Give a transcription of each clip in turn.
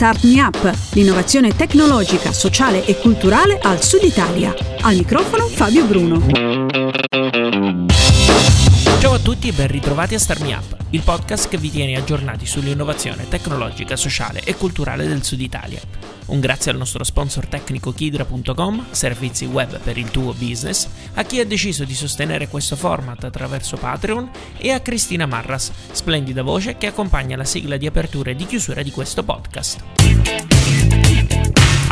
Start Me Up, l'innovazione tecnologica, sociale e culturale al Sud Italia. Al microfono Fabio Bruno. A tutti e ben ritrovati a Start Me Up, il podcast che vi tiene aggiornati sull'innovazione tecnologica, sociale e culturale del Sud Italia. Un grazie al nostro sponsor tecnico Kidra.com, servizi web per il tuo business, a chi ha deciso di sostenere questo format attraverso Patreon e a Cristina Marras, splendida voce che accompagna la sigla di apertura e di chiusura di questo podcast.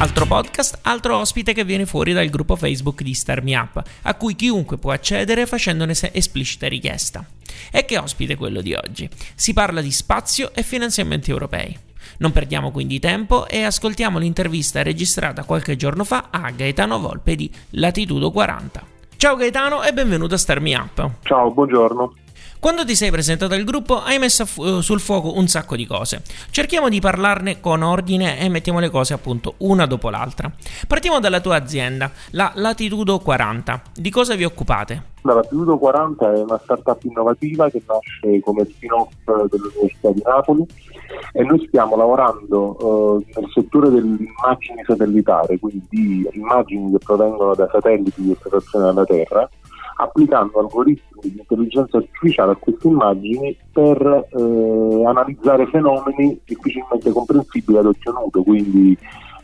Altro podcast, altro ospite che viene fuori dal gruppo Facebook di Star Me Up, a cui chiunque può accedere facendone esplicita richiesta. E che ospite quello di oggi? Si parla di spazio e finanziamenti europei. Non perdiamo quindi tempo e ascoltiamo l'intervista registrata qualche giorno fa a Gaetano Volpe di Latitudo 40. Ciao Gaetano e benvenuto a Star Me Up. Ciao, buongiorno. Quando ti sei presentato al gruppo hai messo fu- sul fuoco un sacco di cose. Cerchiamo di parlarne con ordine e mettiamo le cose appunto una dopo l'altra. Partiamo dalla tua azienda, la Latitudo 40. Di cosa vi occupate? La Latitudo 40 è una startup innovativa che nasce come spin-off dell'Università di Napoli e noi stiamo lavorando eh, nel settore dell'immagine satellitare, quindi di immagini che provengono da satelliti di osservazione della Terra applicando algoritmi di intelligenza artificiale a queste immagini per eh, analizzare fenomeni difficilmente comprensibili ad occhio nudo, quindi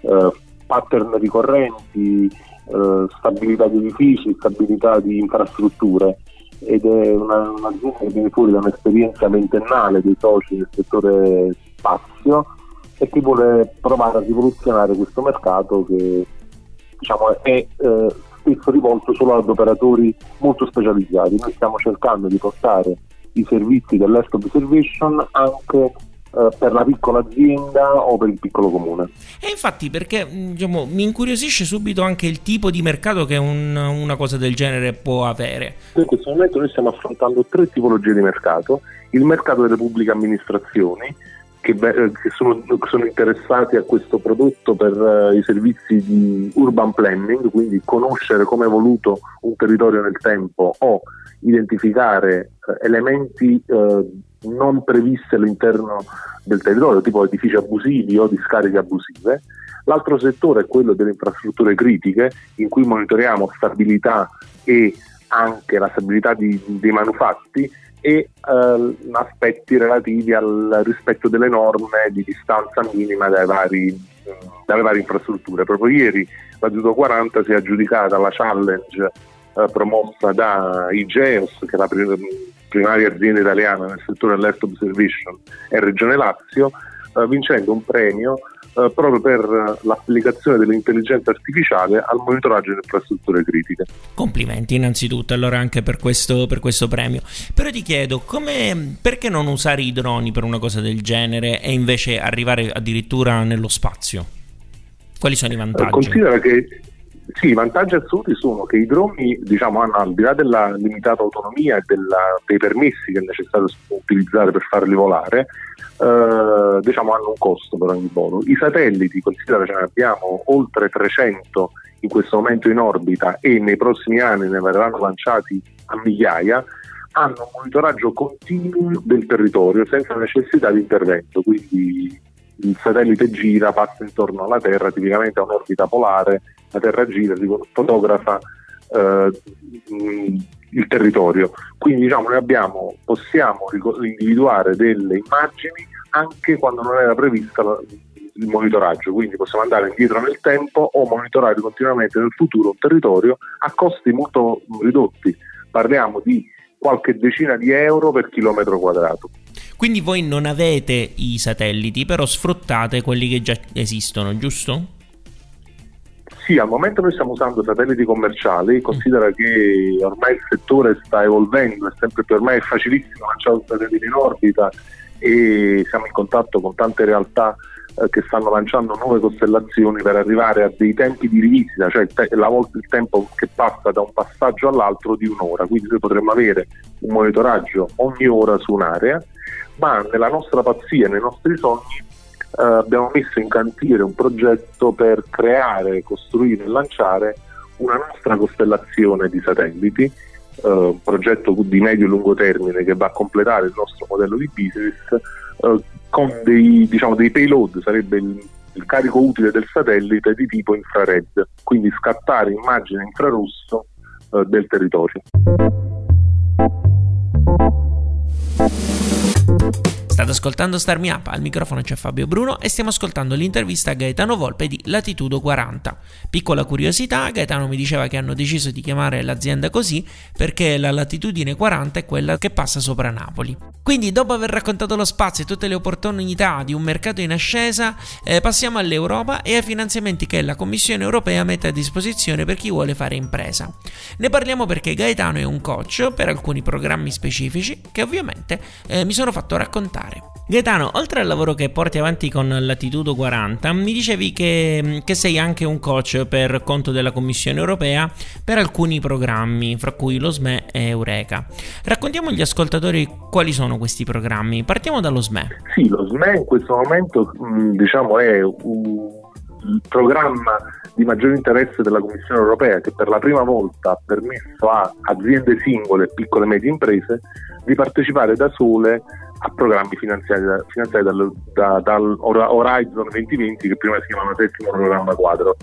eh, pattern ricorrenti, eh, stabilità di edifici, stabilità di infrastrutture. Ed è una, un'azienda che viene fuori da un'esperienza ventennale dei soci nel settore spazio e che vuole provare a rivoluzionare questo mercato che diciamo, è eh, spesso rivolto solo ad operatori molto specializzati. Noi stiamo cercando di portare i servizi dell'Est Observation anche eh, per la piccola azienda o per il piccolo comune. E infatti perché mm, diciamo, mi incuriosisce subito anche il tipo di mercato che un, una cosa del genere può avere. In questo momento noi stiamo affrontando tre tipologie di mercato, il mercato delle pubbliche amministrazioni, che, che sono, sono, interessati a questo prodotto per uh, i servizi di urban planning, quindi conoscere come è evoluto un territorio nel tempo o identificare uh, elementi uh, non previsti all'interno del territorio, tipo edifici abusivi o discariche abusive. L'altro settore è quello delle infrastrutture critiche, in cui monitoriamo stabilità e anche la stabilità di, dei manufatti e eh, aspetti relativi al rispetto delle norme di distanza minima vari, dalle varie infrastrutture. Proprio ieri la Judo 40 si è aggiudicata la challenge eh, promossa da IGEOS, che è la primaria azienda italiana nel settore dell'Earth Observation, e Regione Lazio, eh, vincendo un premio eh, proprio per l'applicazione dell'intelligenza artificiale al monitoraggio delle infrastrutture critiche. Complimenti innanzitutto allora anche per questo, per questo premio. Però ti chiedo, come, perché non usare i droni per una cosa del genere e invece arrivare addirittura nello spazio? Quali sono i vantaggi? Considera che sì, i vantaggi assoluti sono che i droni, diciamo, hanno al di là della limitata autonomia e della, dei permessi che è necessario utilizzare per farli volare, eh, diciamo, hanno un costo per ogni volo. I satelliti, considera che ne abbiamo oltre 300 in questo momento in orbita e nei prossimi anni ne verranno lanciati a migliaia, hanno un monitoraggio continuo del territorio senza necessità di intervento, quindi il satellite gira, passa intorno alla Terra, tipicamente a un'orbita polare, la Terra gira, fotografa eh, il territorio. Quindi diciamo, noi abbiamo, possiamo individuare delle immagini anche quando non era prevista il monitoraggio, quindi possiamo andare indietro nel tempo o monitorare continuamente nel futuro un territorio a costi molto ridotti. Parliamo di qualche decina di euro per chilometro quadrato. Quindi voi non avete i satelliti, però sfruttate quelli che già esistono, giusto? Sì, al momento noi stiamo usando satelliti commerciali, considera che ormai il settore sta evolvendo, è sempre più ormai facilissimo lanciare un satellite in orbita e siamo in contatto con tante realtà eh, che stanno lanciando nuove costellazioni per arrivare a dei tempi di rivisita, cioè te- volta, il tempo che passa da un passaggio all'altro di un'ora, quindi noi potremmo avere un monitoraggio ogni ora su un'area, ma nella nostra pazzia, nei nostri sogni eh, abbiamo messo in cantiere un progetto per creare, costruire e lanciare una nostra costellazione di satelliti, eh, un progetto di medio e lungo termine che va a completare il nostro modello di business eh, con dei, diciamo, dei payload, sarebbe il il carico utile del satellite di tipo infrared, quindi scattare immagine infrarosso eh, del territorio. State ascoltando Starmi Up, al microfono c'è Fabio Bruno e stiamo ascoltando l'intervista a Gaetano Volpe di Latitudo 40. Piccola curiosità, Gaetano mi diceva che hanno deciso di chiamare l'azienda così perché la latitudine 40 è quella che passa sopra Napoli. Quindi dopo aver raccontato lo spazio e tutte le opportunità di un mercato in ascesa, eh, passiamo all'Europa e ai finanziamenti che la Commissione europea mette a disposizione per chi vuole fare impresa. Ne parliamo perché Gaetano è un coach per alcuni programmi specifici che ovviamente eh, mi sono fatto raccontare fare. Gaetano, oltre al lavoro che porti avanti con Latitudo 40, mi dicevi che, che, sei anche un coach per conto della Commissione europea per alcuni programmi, fra cui lo SME e Eureka. Raccontiamo agli ascoltatori quali sono questi programmi. Partiamo dallo SME. Sì, lo SME in questo momento diciamo, è il programma di maggiore interesse della Commissione europea che per la prima volta ha permesso a aziende singole piccole e medie imprese di partecipare da sole a programmi finanziati, da, dal, da, dal Horizon 2020 che prima si chiamava settimo programma quadro.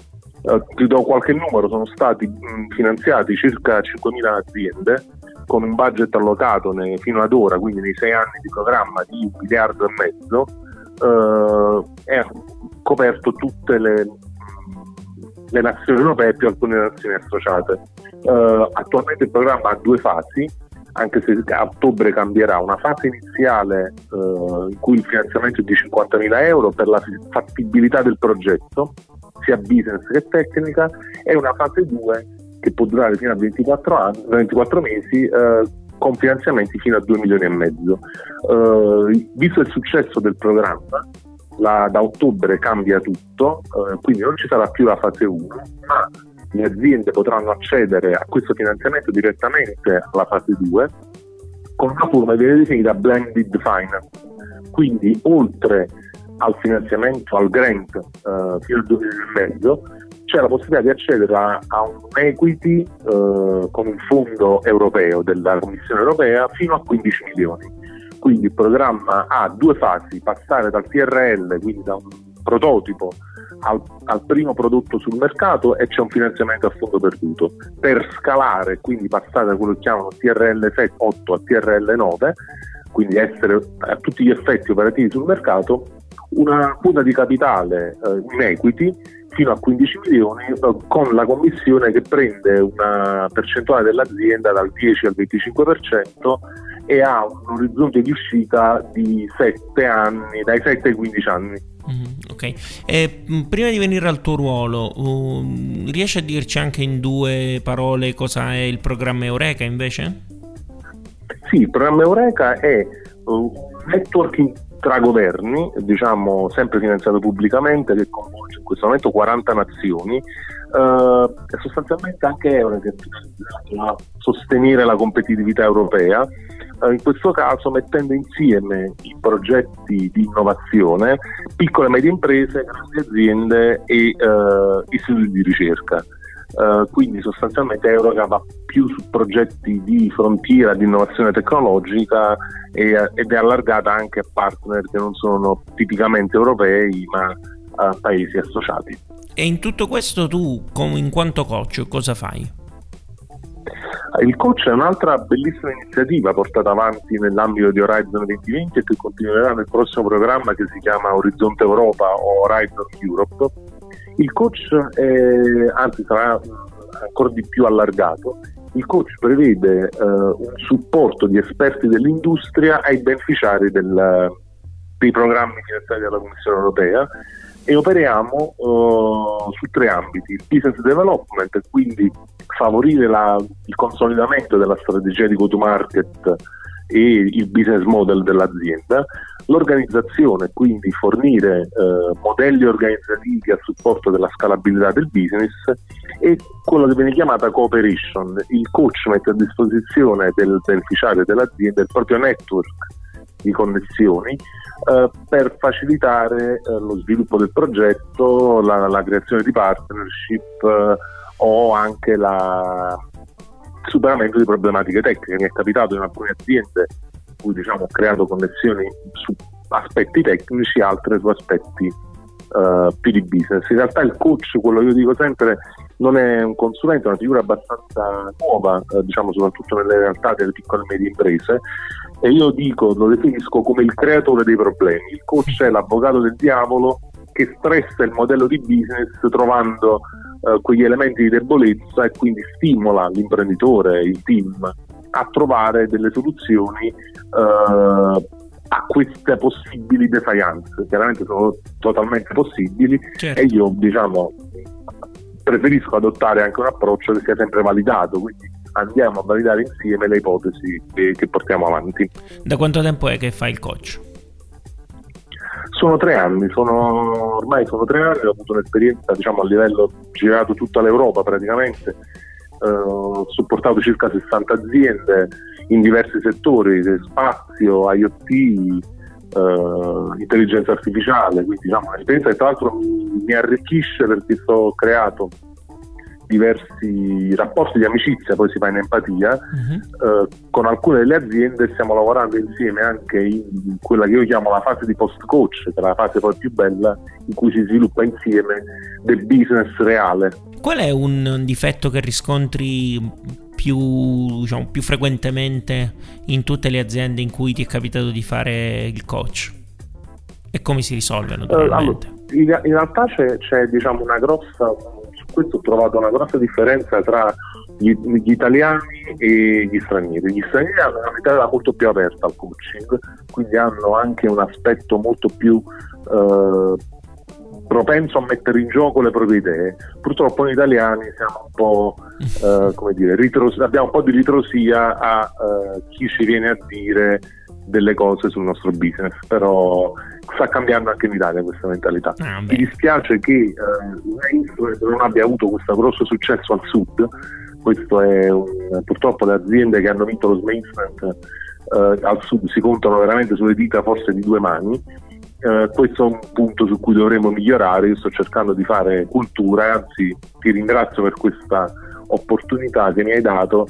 Uh, ti do qualche numero, sono stati mh, finanziati circa 5.000 aziende con un budget allocato ne, fino ad ora, quindi nei sei anni di programma di un miliardo e mezzo, uh, e coperto tutte le, le, nazioni europee più alcune nazioni associate. Uh, attualmente il programma ha due fasi, anche se a ottobre cambierà, una fase iniziale uh, in cui il finanziamento è di 50.000 euro per la fattibilità del progetto, sia business che tecnica, e una fase 2 che può durare fino a 24, anni, 24 mesi uh, con finanziamenti fino a 2 milioni e mezzo. visto il successo del programma, la, da ottobre cambia tutto, eh, quindi non ci sarà più la fase 1, ma le aziende potranno accedere a questo finanziamento direttamente alla fase 2 con una forma che viene definita blended finance. Quindi oltre al finanziamento, al grant eh, fino al 2005, c'è la possibilità di accedere a, a un equity eh, con un fondo europeo della Commissione europea fino a 15 milioni. Quindi il programma ha due fasi, passare dal TRL, quindi da un prototipo, al, al, primo prodotto sul mercato e c'è un finanziamento a fondo perduto. Per scalare, quindi passare da quello che chiamano TRL 8 a TRL 9, quindi essere a tutti gli effetti operativi sul mercato, una quota di capitale eh, in equity fino a 15 milioni eh, con la commissione che prende una percentuale dell'azienda dal 10 al 25% e ha un orizzonte di uscita di 7 anni, dai 7 ai 15 anni. Mm, ok, e, mm, prima di venire al tuo ruolo, um, riesci a dirci anche in due parole cosa è il programma Eureka invece? Sì, il programma Eureka è un networking tra governi, diciamo sempre finanziato pubblicamente, che coinvolge in questo momento 40 nazioni, eh, sostanzialmente anche è a sostenere la competitività europea eh, in questo caso mettendo insieme i progetti di innovazione, piccole e medie imprese, grandi aziende e eh, istituti di ricerca. Uh, quindi sostanzialmente Euroca va più su progetti di frontiera di innovazione tecnologica e, ed è allargata anche a partner che non sono tipicamente europei ma a paesi associati. E in tutto questo tu, in quanto coach, cosa fai? Il coach è un'altra bellissima iniziativa portata avanti nell'ambito di Horizon 2020 e che continuerà nel prossimo programma che si chiama Orizzonte Europa o Horizon Europe. Il coach è, anzi sarà ancora di più allargato. Il coach prevede eh, un supporto di esperti dell'industria ai beneficiari del, dei programmi finanziati dalla Commissione europea e operiamo uh, su tre ambiti, il business development, quindi favorire la, il consolidamento della strategia di go-to-market e il business model dell'azienda, l'organizzazione, quindi fornire eh, modelli organizzativi a supporto della scalabilità del business e quello che viene chiamata cooperation. Il coach mette a disposizione del beneficiario dell'azienda il proprio network di connessioni eh, per facilitare eh, lo sviluppo del progetto, la, la creazione di partnership eh, o anche il superamento di problematiche tecniche. Mi è capitato in alcune aziende in cui diciamo, ho creato connessioni su aspetti tecnici, altre su aspetti uh, più di business. In realtà il coach, quello che io dico sempre, non è un consulente, è una figura abbastanza nuova, eh, diciamo soprattutto nelle realtà delle piccole e medie imprese, e io dico, lo definisco come il creatore dei problemi. Il coach è l'avvocato del diavolo che stressa il modello di business trovando eh, quegli elementi di debolezza e quindi stimola l'imprenditore, il team a trovare delle soluzioni eh, a queste possibili defiance. Chiaramente sono totalmente possibili certo. e io diciamo preferisco adottare anche un approccio che sia sempre validato, quindi andiamo a validare insieme le ipotesi che, che portiamo avanti. Da quanto tempo è che fai il coach? Sono tre anni, sono, ormai sono tre anni, ho avuto un'esperienza diciamo, a livello girato tutta l'Europa praticamente, eh, ho supportato circa 60 aziende in diversi settori, spazio, IoT, eh, intelligenza artificiale, quindi diciamo, un'esperienza che tra l'altro mi, mi arricchisce perché ho creato diversi rapporti di amicizia, poi si fa in empatia, uh-huh. eh, con alcune delle aziende stiamo lavorando insieme anche in quella che io chiamo la fase di post-coach, che è la fase poi più bella in cui si sviluppa insieme del business reale. Qual è un difetto che riscontri più, diciamo, più frequentemente in tutte le aziende in cui ti è capitato di fare il coach? E come si risolve naturalmente? Uh, allora, in, in, realtà c'è, c'è diciamo, una grossa questo ho trovato una grossa differenza tra gli, gli, italiani e gli stranieri. Gli stranieri hanno una mentalità molto più aperta al coaching, quindi hanno anche un aspetto molto più eh, propenso a mettere in gioco le proprie idee. Purtroppo noi italiani siamo un po', eh, come dire, ritros- abbiamo un po' di ritrosia a eh, chi ci viene a dire delle cose sul nostro business, però sta cambiando anche in Italia questa mentalità. Ah, Mi dispiace che eh, non abbia avuto questo grosso successo al sud, questo è un, purtroppo le aziende che hanno vinto lo Smacement eh, al sud si contano veramente sulle dita forse di due mani. Eh, questo è un punto su cui dovremo migliorare. Io sto cercando di fare cultura anzi ti ringrazio per questa opportunità che mi hai dato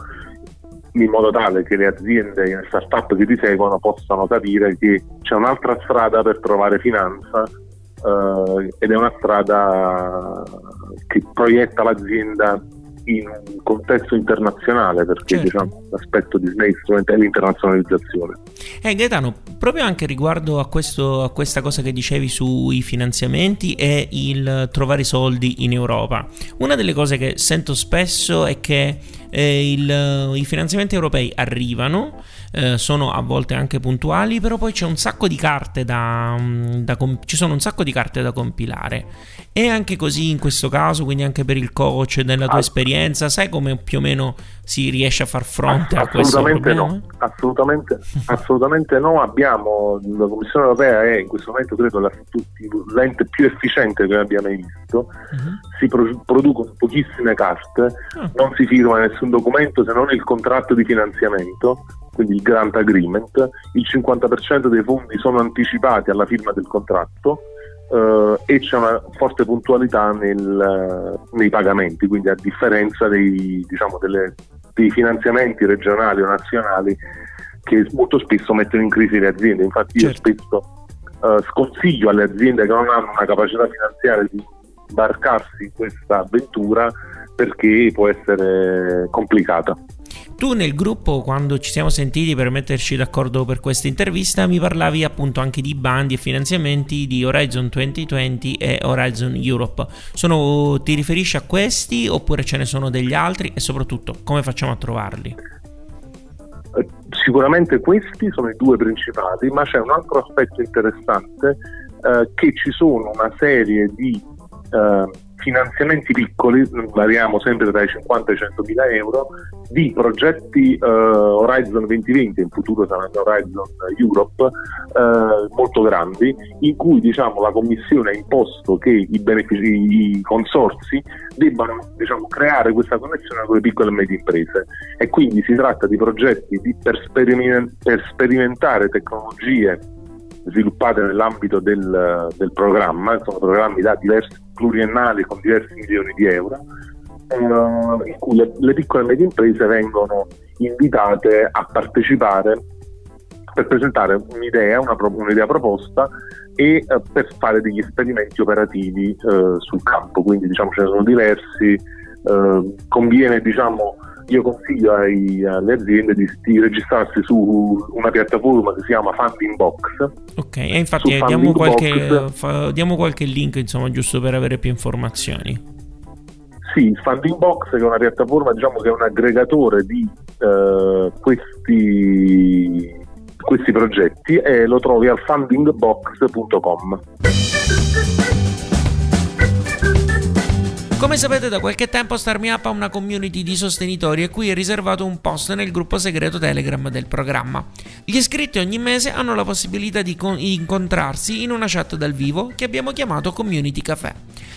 in modo tale che le aziende e le start-up che ti seguono possano capire che c'è un'altra strada per trovare finanza eh, ed è una strada che proietta l'azienda in un contesto internazionale perché certo. diciamo, l'aspetto di Snake è l'internazionalizzazione. Eh, Gaetano, proprio anche riguardo a, questo, a questa cosa che dicevi sui finanziamenti e il trovare soldi in Europa, una delle cose che sento spesso è che eh, il, i finanziamenti europei arrivano, eh, sono a volte anche puntuali, però poi c'è un sacco di carte da, mm, da ci sono un sacco di carte da compilare. È anche così in questo caso, quindi anche per il coach, nella tua ah, esperienza, sai come più o meno si riesce a far fronte a questo problema? No, assolutamente, assolutamente no. Abbiamo, la Commissione europea è in questo momento credo la, l'ente più efficiente che abbia mai visto. Uh-huh. Si pro- producono pochissime carte, uh-huh. non si firma nessun documento se non il contratto di finanziamento quindi il grant agreement, il 50% dei fondi sono anticipati alla firma del contratto eh, e c'è una forte puntualità nel, nei pagamenti, quindi a differenza dei, diciamo, delle, dei finanziamenti regionali o nazionali che molto spesso mettono in crisi le aziende. Infatti certo. io spesso eh, sconsiglio alle aziende che non hanno una capacità finanziaria di imbarcarsi in questa avventura perché può essere complicata. Tu nel gruppo, quando ci siamo sentiti per metterci d'accordo per questa intervista, mi parlavi appunto anche di bandi e finanziamenti di Horizon 2020 e Horizon Europe. Sono, ti riferisci a questi oppure ce ne sono degli altri e soprattutto come facciamo a trovarli? Eh, sicuramente questi sono i due principali, ma c'è un altro aspetto interessante eh, che ci sono una serie di eh, finanziamenti piccoli, variamo sempre tra i 50 e i 100 mila euro, di progetti uh, Horizon 2020, in futuro saranno Horizon Europe, uh, molto grandi, in cui diciamo, la Commissione ha imposto che i, benefici, i consorsi debbano diciamo, creare questa connessione con le piccole e medie imprese. E quindi si tratta di progetti di, per sperimentare tecnologie sviluppate nell'ambito del, del programma, sono programmi da diversi pluriennali con diversi milioni di euro, eh, in cui le, le piccole e medie imprese vengono invitate a partecipare per presentare un'idea, una, un'idea proposta e eh, per fare degli esperimenti operativi eh, sul campo, quindi diciamo ce ne sono diversi, eh, conviene diciamo io consiglio ai, alle aziende di, di, registrarsi su una piattaforma che si chiama Funding Box. Ok, e infatti eh, diamo qualche, fa, diamo qualche, link insomma giusto per avere più informazioni. Sì, Funding Box che è una piattaforma diciamo che è un aggregatore di uh, questi, questi progetti e lo trovi al fundingbox.com. Come sapete da qualche tempo StarMeUp ha una community di sostenitori e qui è riservato un post nel gruppo segreto Telegram del programma. Gli iscritti ogni mese hanno la possibilità di con- incontrarsi in una chat dal vivo che abbiamo chiamato Community Café.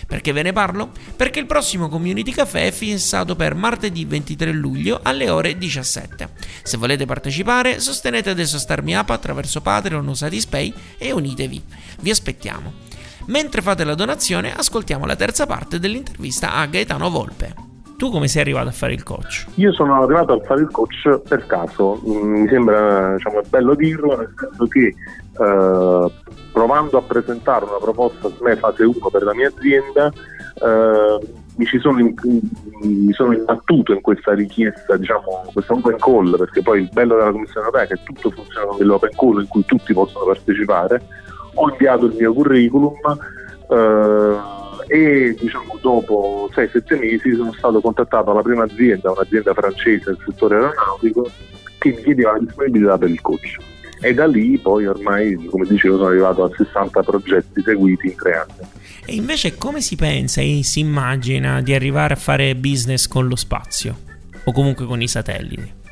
Perché ve ne parlo? Perché il prossimo Community Café è fissato per martedì 23 luglio alle ore 17. Se volete partecipare, sostenete adesso StarMeUp attraverso Patreon o Satispay e unitevi. Vi aspettiamo. Mentre fate la donazione, ascoltiamo la terza parte dell'intervista a Gaetano Volpe. Tu come sei arrivato a fare il coach? Io sono arrivato a fare il coach per caso, mm, mi sembra diciamo, bello dirlo, nel senso che eh, provando a presentare una proposta SME fase 1 per la mia azienda, eh, mi, ci sono, in, mi sono imbattuto in questa richiesta, diciamo, questa open call, perché poi il bello della Commissione Europea è che tutto funziona con dell'open call in cui tutti possono partecipare ho inviato il mio curriculum eh, e diciamo, dopo 6-7 mesi sono stato contattato dalla prima azienda, un'azienda francese del settore aeronautico, che mi chiedeva la disponibilità per il coach. E da lì poi ormai, come dicevo, sono arrivato a 60 progetti seguiti in tre anni. E invece come si pensa e si immagina di arrivare a fare business con lo spazio? O comunque con i satelliti?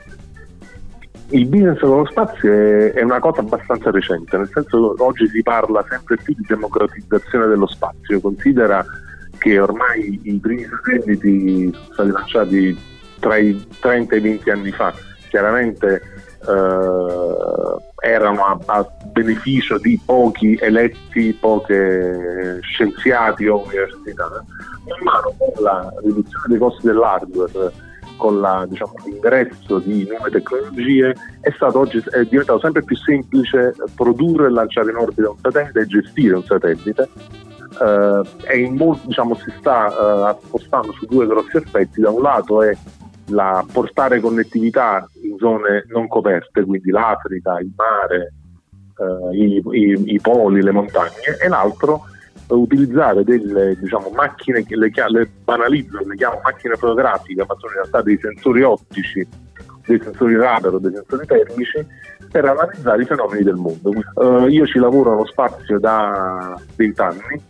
Il business con lo spazio è, è, una cosa abbastanza recente, nel senso che oggi si parla sempre più di democratizzazione dello spazio. Considera che ormai i primi satelliti sono stati lanciati tra i 30 e i 20 anni fa. Chiaramente eh, erano a, a, beneficio di pochi eletti, pochi scienziati o università. Man mano con la riduzione dei costi dell'hardware con la, diciamo, l'ingresso di nuove tecnologie è, oggi, è diventato sempre più semplice produrre e lanciare in orbita un satellite e gestire un satellite uh, e molti, diciamo, si sta uh, spostando su due grossi aspetti. Da un lato è la portare connettività in zone non coperte, quindi l'Africa, il mare, uh, i, i, i, poli, le montagne, e l'altro utilizzare delle diciamo, macchine che le, le banalizzo, le chiamo macchine fotografiche, ma sono in realtà dei sensori ottici, dei sensori radar, dei sensori termici, per analizzare i fenomeni del mondo. Uh, io ci lavoro allo spazio da 20 anni,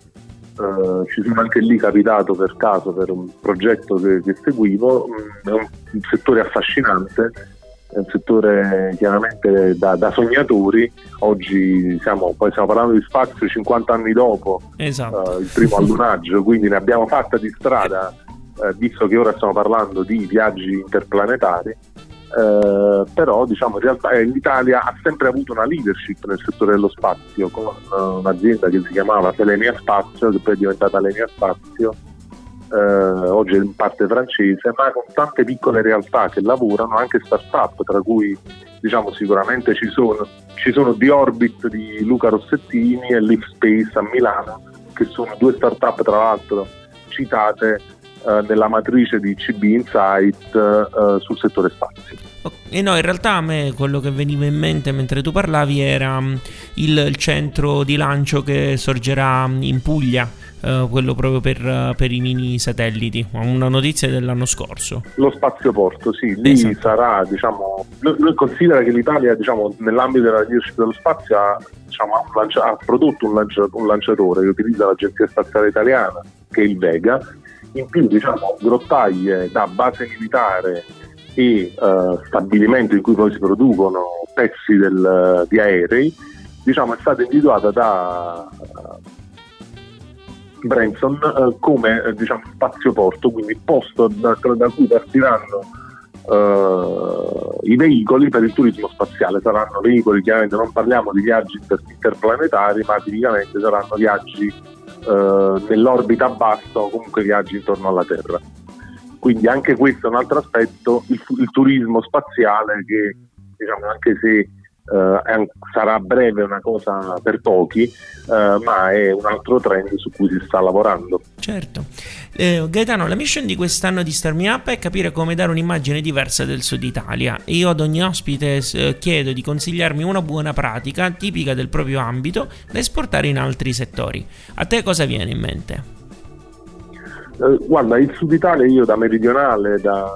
uh, ci sono anche lì capitato per caso per un progetto che, che seguivo, mm, è un, un settore affascinante è un settore chiaramente da, da, sognatori, oggi siamo, poi stiamo parlando di spazio 50 anni dopo esatto. uh, il primo allunaggio, quindi ne abbiamo fatta di strada, uh, visto che ora stiamo parlando di viaggi interplanetari, uh, però diciamo in realtà eh, l'Italia ha sempre avuto una leadership nel settore dello spazio con un'azienda che si chiamava Selenia Spazio, che poi è diventata Lenia Spazio, eh, oggi è in parte francese, ma con tante piccole realtà che lavorano, anche start-up, tra cui diciamo sicuramente ci sono, ci sono The Orbit di Luca Rossettini e Live Space a Milano, che sono due start-up tra l'altro citate eh, nella matrice di CB Insight eh, sul settore spazio. E no, in realtà a me quello che veniva in mente mentre tu parlavi era mm, il, il centro di lancio che sorgerà mm, in Puglia Uh, quello proprio per, uh, per, i mini satelliti. Una notizia dell'anno scorso. Lo spazioporto, sì, lì esatto. sarà, diciamo, lui considera che l'Italia, diciamo, nell'ambito della leadership dello spazio ha, diciamo, ha, lancia, ha prodotto un, lancia, un, lanciatore che utilizza l'Agenzia Spaziale Italiana, che è il Vega, in più, diciamo, grottaglie da base militare e uh, stabilimento in cui poi si producono pezzi del, di aerei, diciamo, è stata individuata da Branson eh, come eh, diciamo, spazioporto, quindi posto da, da cui partiranno Uh, i veicoli per il turismo spaziale saranno veicoli, chiaramente non parliamo di viaggi inter- interplanetari, ma tipicamente saranno viaggi uh, nell'orbita bassa o comunque viaggi intorno alla Terra. Quindi anche questo è un altro aspetto, il, il turismo spaziale che diciamo, anche se eh, sarà a breve una cosa per pochi, eh, ma è un altro trend su cui si sta lavorando. Certo. Eh, Gaetano, la mission di quest'anno di Star Me Up è capire come dare un'immagine diversa del Sud Italia. Io ad ogni ospite eh, chiedo di consigliarmi una buona pratica tipica del proprio ambito da esportare in altri settori. A te cosa viene in mente? Eh, guarda, il Sud Italia io da meridionale, da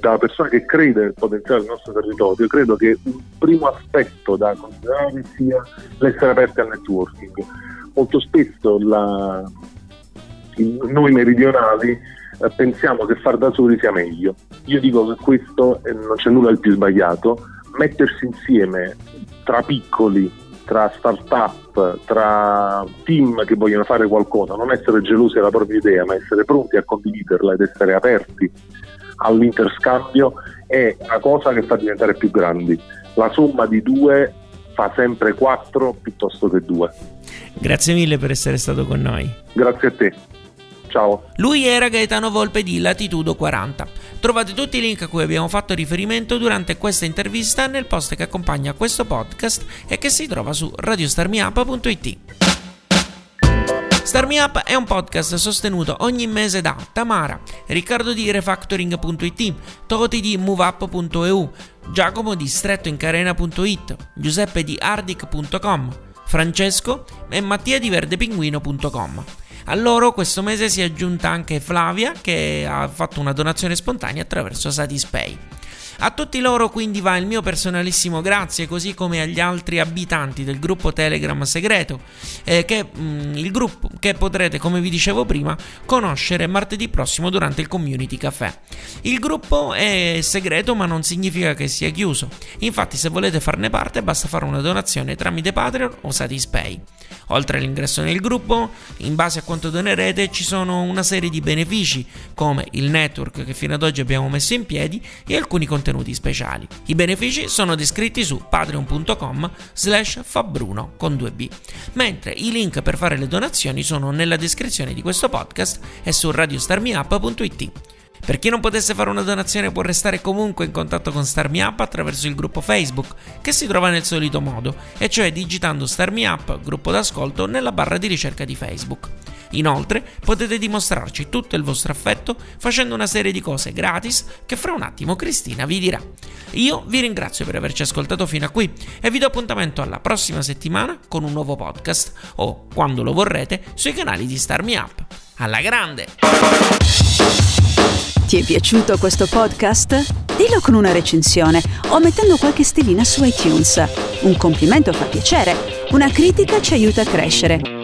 da persona che crede nel potenziale del nostro territorio, credo che un primo aspetto da considerare sia l'essere aperti al networking. Molto spesso la, noi meridionali eh, pensiamo che far da soli sia meglio. Io dico che questo non c'è nulla di più sbagliato, mettersi insieme tra piccoli, tra start-up, tra team che vogliono fare qualcosa, non essere gelosi della propria idea, ma essere pronti a condividerla ed essere aperti all'interscambio è una cosa che fa diventare più grandi. La somma di due fa sempre quattro piuttosto che due. Grazie mille per essere stato con noi. Grazie a te. Ciao. Lui era Gaetano Volpe di Latitudo 40. Trovate tutti i link a cui abbiamo fatto riferimento durante questa intervista nel post che accompagna questo podcast e che si trova su radiostarmiup.it. Star Me Up è un podcast sostenuto ogni mese da Tamara, Riccardo di Refactoring.it, Toti di MoveUp.eu, Giacomo di StrettoIncarena.it, Giuseppe di Ardic.com, Francesco e Mattia di VerdePinguino.com. A loro questo mese si è aggiunta anche Flavia che ha fatto una donazione spontanea attraverso Satispay. A tutti loro quindi va il mio personalissimo grazie, così come agli altri abitanti del gruppo Telegram segreto, eh, che, mh, mm, il gruppo che potrete, come vi dicevo prima, conoscere martedì prossimo durante il Community Café. Il gruppo è segreto ma non significa che sia chiuso, infatti se volete farne parte basta fare una donazione tramite Patreon o Satispay. Oltre all'ingresso nel gruppo, in base a quanto donerete ci sono una serie di benefici come il network che fino ad oggi abbiamo messo in piedi e alcuni contenuti speciali. I benefici sono descritti su patreon.com slash fabbruno con 2b, mentre i link per fare le donazioni sono nella descrizione di questo podcast e su radiostarmiup.it. Per chi non potesse fare una donazione può restare comunque in contatto con Starmi Up attraverso il gruppo Facebook, che si trova nel solito modo, e cioè digitando Starmi Up, gruppo d'ascolto, nella barra di ricerca di Facebook. Inoltre potete dimostrarci tutto il vostro affetto facendo una serie di cose gratis che fra un attimo Cristina vi dirà. Io vi ringrazio per averci ascoltato fino a qui e vi do appuntamento alla prossima settimana con un nuovo podcast o, quando lo vorrete, sui canali di Starmi Up. Alla grande! Ti è piaciuto questo podcast? Dillo con una recensione o mettendo qualche stellina su iTunes. Un complimento fa piacere, una critica ci aiuta a crescere.